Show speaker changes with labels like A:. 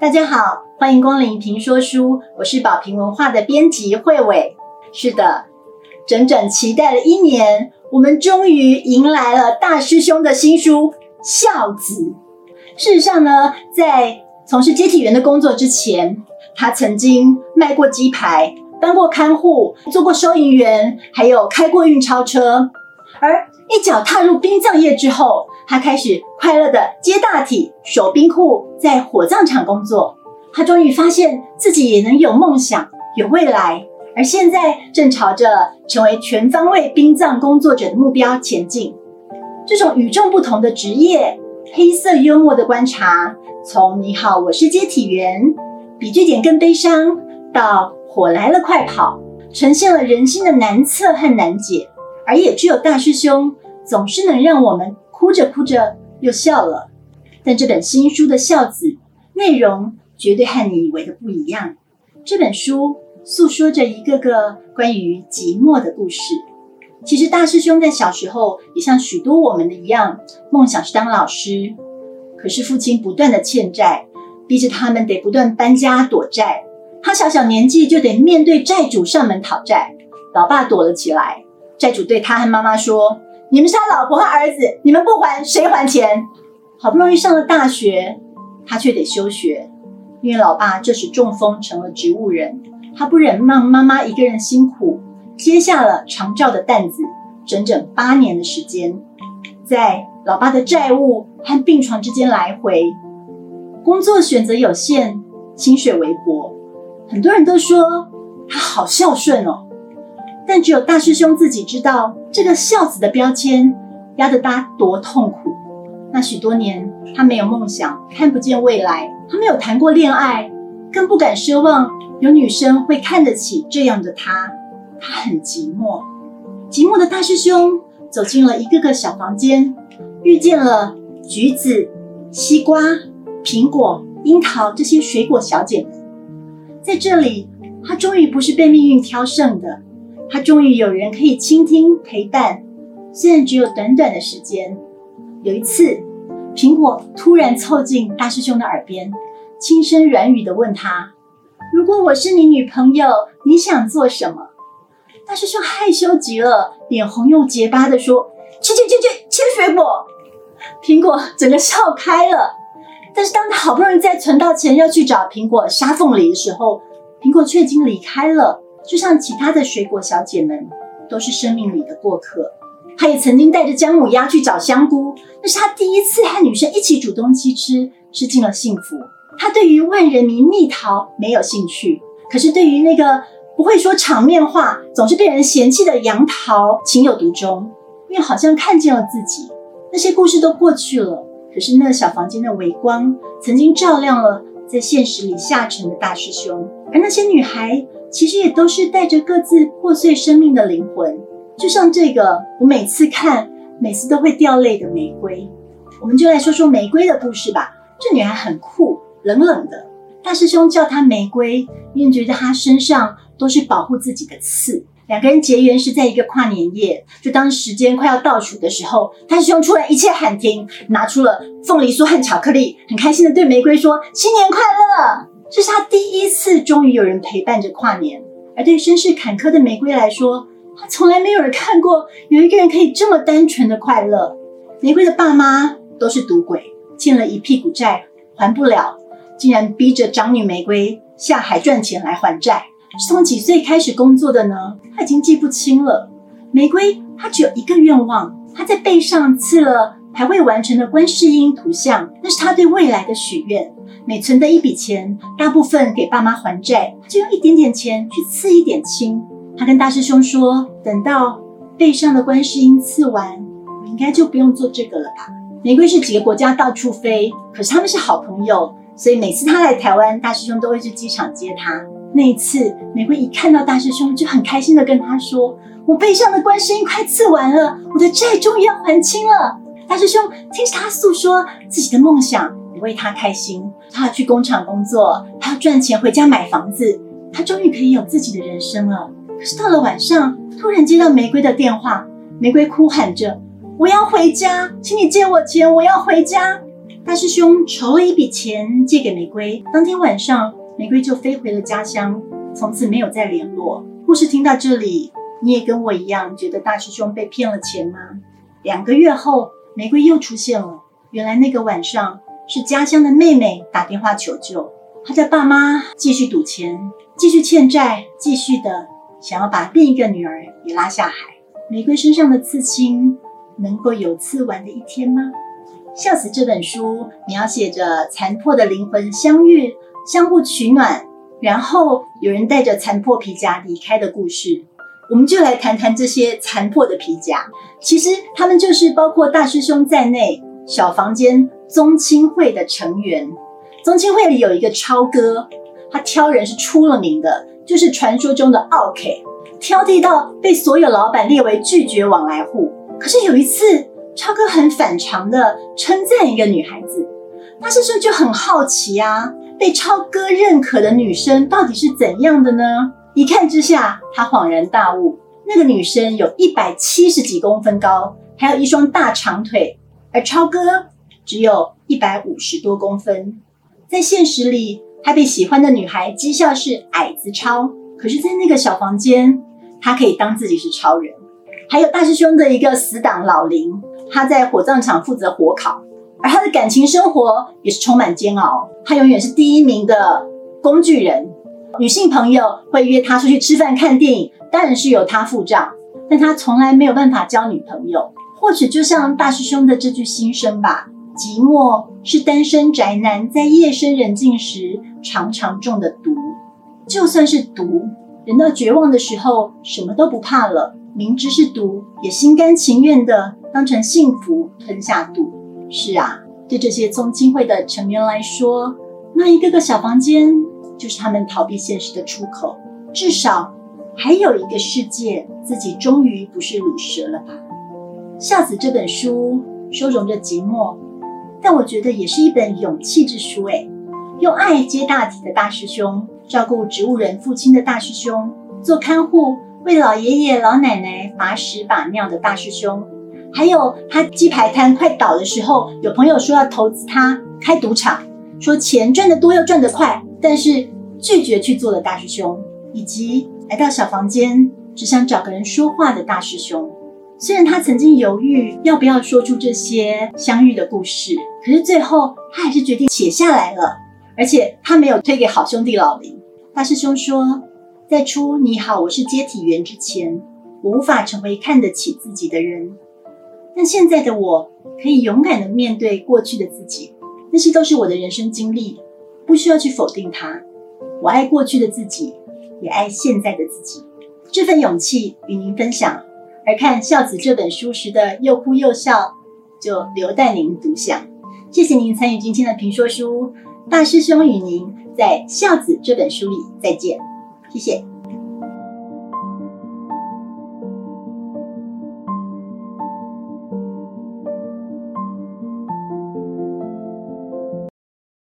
A: 大家好，欢迎光临评说书，我是宝瓶文化的编辑慧伟。是的，整整期待了一年，我们终于迎来了大师兄的新书《孝子》。事实上呢，在从事接体员的工作之前，他曾经卖过鸡排，当过看护，做过收银员，还有开过运钞车。而一脚踏入殡葬业之后，他开始快乐的接大体、守冰库，在火葬场工作。他终于发现自己也能有梦想、有未来，而现在正朝着成为全方位殡葬工作者的目标前进。这种与众不同的职业，黑色幽默的观察，从“你好，我是接体员”，比这点更悲伤，到“火来了，快跑”，呈现了人心的难测和难解。而也只有大师兄总是能让我们哭着哭着又笑了。但这本新书的孝子内容绝对和你以为的不一样。这本书诉说着一个个关于寂寞的故事。其实大师兄在小时候也像许多我们的一样，梦想是当老师。可是父亲不断的欠债，逼着他们得不断搬家躲债。他小小年纪就得面对债主上门讨债，老爸躲了起来。债主对他和妈妈说：“你们是他老婆和儿子，你们不还谁还钱？”好不容易上了大学，他却得休学，因为老爸这时中风成了植物人，他不忍让妈妈一个人辛苦，接下了长照的担子，整整八年的时间，在老爸的债务和病床之间来回，工作选择有限，薪水微薄，很多人都说他好孝顺哦。但只有大师兄自己知道，这个孝子的标签压得他多痛苦。那许多年，他没有梦想，看不见未来，他没有谈过恋爱，更不敢奢望有女生会看得起这样的他。他很寂寞。寂寞的大师兄走进了一个个小房间，遇见了橘子、西瓜、苹果、樱桃这些水果小姐们。在这里，他终于不是被命运挑剩的。他终于有人可以倾听陪伴，虽然只有短短的时间。有一次，苹果突然凑近大师兄的耳边，轻声软语的问他：“如果我是你女朋友，你想做什么？”大师兄害羞极了，脸红又结巴的说：“去去去去切水果。”苹果整个笑开了。但是当他好不容易再存到钱要去找苹果杀凤梨的时候，苹果却已经离开了。就像其他的水果小姐们，都是生命里的过客。他也曾经带着姜母鸭去找香菇，那是他第一次和女生一起煮东西吃，吃尽了幸福。他对于万人迷蜜桃没有兴趣，可是对于那个不会说场面话、总是被人嫌弃的杨桃情有独钟，因为好像看见了自己。那些故事都过去了，可是那小房间的微光，曾经照亮了在现实里下沉的大师兄，而那些女孩。其实也都是带着各自破碎生命的灵魂，就像这个我每次看，每次都会掉泪的玫瑰。我们就来说说玫瑰的故事吧。这女孩很酷，冷冷的。大师兄叫她玫瑰，因为觉得她身上都是保护自己的刺。两个人结缘是在一个跨年夜，就当时间快要倒数的时候，大师兄突然一切喊停，拿出了凤梨酥和巧克力，很开心的对玫瑰说：“新年快乐。”这是他第一次，终于有人陪伴着跨年。而对身世坎坷的玫瑰来说，他从来没有人看过有一个人可以这么单纯的快乐。玫瑰的爸妈都是赌鬼，欠了一屁股债还不了，竟然逼着长女玫瑰下海赚钱来还债。是从几岁开始工作的呢？他已经记不清了。玫瑰她只有一个愿望，她在背上刺了还未完成的观世音图像，那是她对未来的许愿。每存的一笔钱，大部分给爸妈还债，他就用一点点钱去刺一点青。他跟大师兄说：“等到背上的观世音刺完，我应该就不用做这个了吧？”玫瑰是几个国家到处飞，可是他们是好朋友，所以每次他来台湾，大师兄都会去机场接他。那一次，玫瑰一看到大师兄，就很开心的跟他说：“我背上的观世音快刺完了，我的债终于要还清了。”大师兄听着他诉说自己的梦想。为他开心，他要去工厂工作，他要赚钱回家买房子，他终于可以有自己的人生了。可是到了晚上，突然接到玫瑰的电话，玫瑰哭喊着：“我要回家，请你借我钱，我要回家。”大师兄筹了一笔钱借给玫瑰，当天晚上玫瑰就飞回了家乡，从此没有再联络。故事听到这里，你也跟我一样觉得大师兄被骗了钱吗？两个月后，玫瑰又出现了。原来那个晚上是家乡的妹妹打电话求救，她的爸妈继续赌钱，继续欠债，继续的想要把另一个女儿也拉下海。玫瑰身上的刺青能够有刺完的一天吗？《笑死》这本书描写着残破的灵魂相遇、相互取暖，然后有人带着残破皮夹离开的故事。我们就来谈谈这些残破的皮夹。其实他们就是包括大师兄在内小房间宗亲会的成员。宗亲会里有一个超哥，他挑人是出了名的，就是传说中的奥 K，挑剔到被所有老板列为拒绝往来户。可是有一次，超哥很反常的称赞一个女孩子，大师兄就很好奇啊，被超哥认可的女生到底是怎样的呢？一看之下，他恍然大悟。那个女生有一百七十几公分高，还有一双大长腿，而超哥只有一百五十多公分。在现实里，他被喜欢的女孩讥笑是矮子超，可是，在那个小房间，他可以当自己是超人。还有大师兄的一个死党老林，他在火葬场负责火烤，而他的感情生活也是充满煎熬。他永远是第一名的工具人。女性朋友会约他出去吃饭、看电影，当然是由他付账，但他从来没有办法交女朋友。或许就像大师兄的这句心声吧：寂寞是单身宅男在夜深人静时常常中的毒。就算是毒，人到绝望的时候，什么都不怕了，明知是毒，也心甘情愿的当成幸福吞下肚。是啊，对这些宗亲会的成员来说，那一个个小房间。就是他们逃避现实的出口，至少还有一个世界，自己终于不是卤蛇了吧？《孝子》这本书收容着寂寞，但我觉得也是一本勇气之书。诶，用爱接大体的大师兄，照顾植物人父亲的大师兄，做看护为老爷爷老奶奶把屎把尿的大师兄，还有他鸡排摊快倒的时候，有朋友说要投资他开赌场，说钱赚得多又赚得快。但是拒绝去做的大师兄，以及来到小房间只想找个人说话的大师兄，虽然他曾经犹豫要不要说出这些相遇的故事，可是最后他还是决定写下来了。而且他没有推给好兄弟老林。大师兄说，在出你好，我是接体员之前，我无法成为看得起自己的人，但现在的我可以勇敢的面对过去的自己，那些都是我的人生经历。不需要去否定它，我爱过去的自己，也爱现在的自己。这份勇气与您分享。而看《孝子》这本书时的又哭又笑，就留待您独享。谢谢您参与今天的评说书，大师兄与您在《孝子》这本书里再见。谢谢。